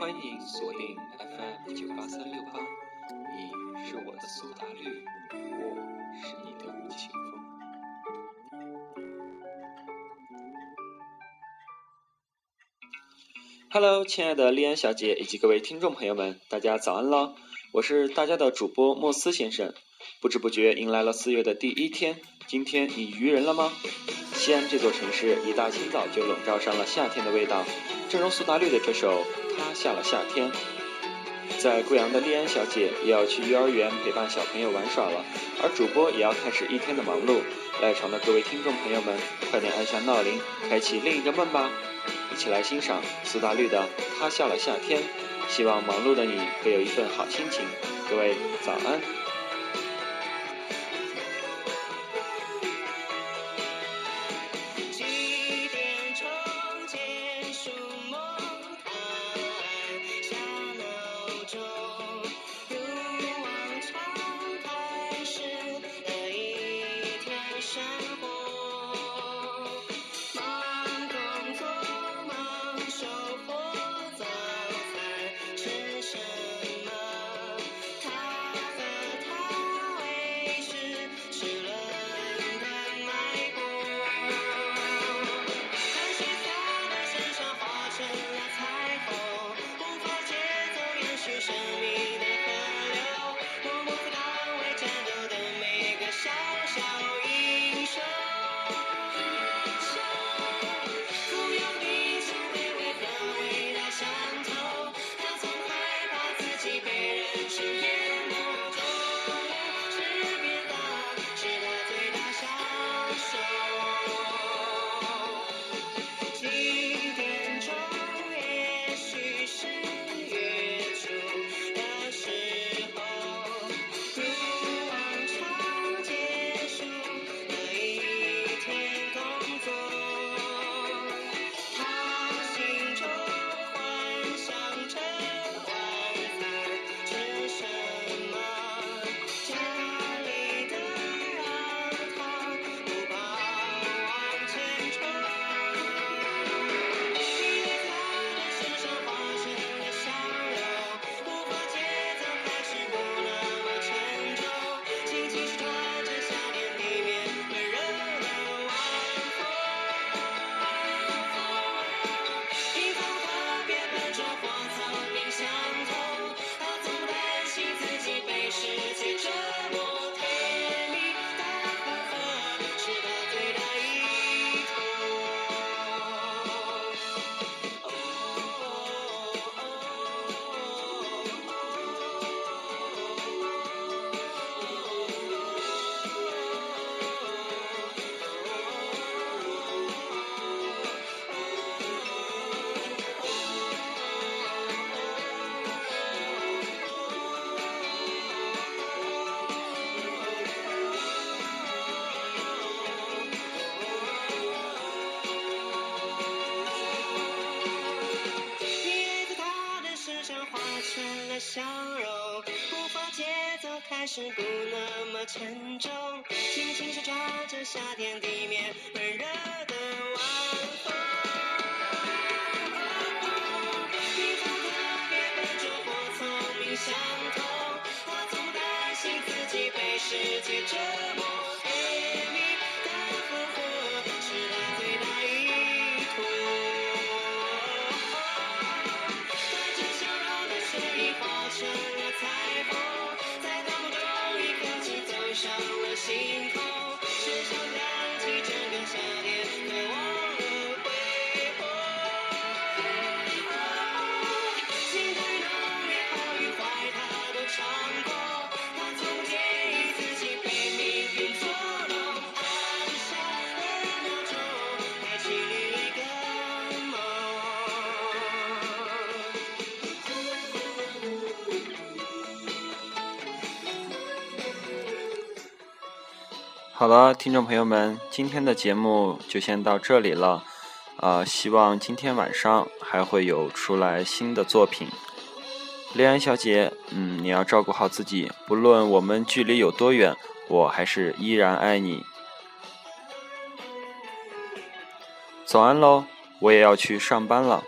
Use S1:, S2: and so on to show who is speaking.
S1: 欢迎锁定 FM 九八三六八，你是我的苏打绿，我是你的吴青峰。Hello，亲爱的莉安小姐以及各位听众朋友们，大家早安喽！我是大家的主播莫斯先生。不知不觉迎来了四月的第一天，今天你愚人了吗？西安这座城市一大清早就笼罩上了夏天的味道，正如苏打绿的这首《他下了夏天》。在贵阳的莉安小姐也要去幼儿园陪伴小朋友玩耍了，而主播也要开始一天的忙碌。赖床的各位听众朋友们，快点按下闹铃，开启另一个梦吧！一起来欣赏苏打绿的《他下了夏天》，希望忙碌的你会有一份好心情。各位早安。
S2: 开始不那么沉重，轻轻手抓着夏天地面温热的晚风。伤了心
S1: 好了，听众朋友们，今天的节目就先到这里了。呃，希望今天晚上还会有出来新的作品。莉安小姐，嗯，你要照顾好自己，不论我们距离有多远，我还是依然爱你。早安喽，我也要去上班了。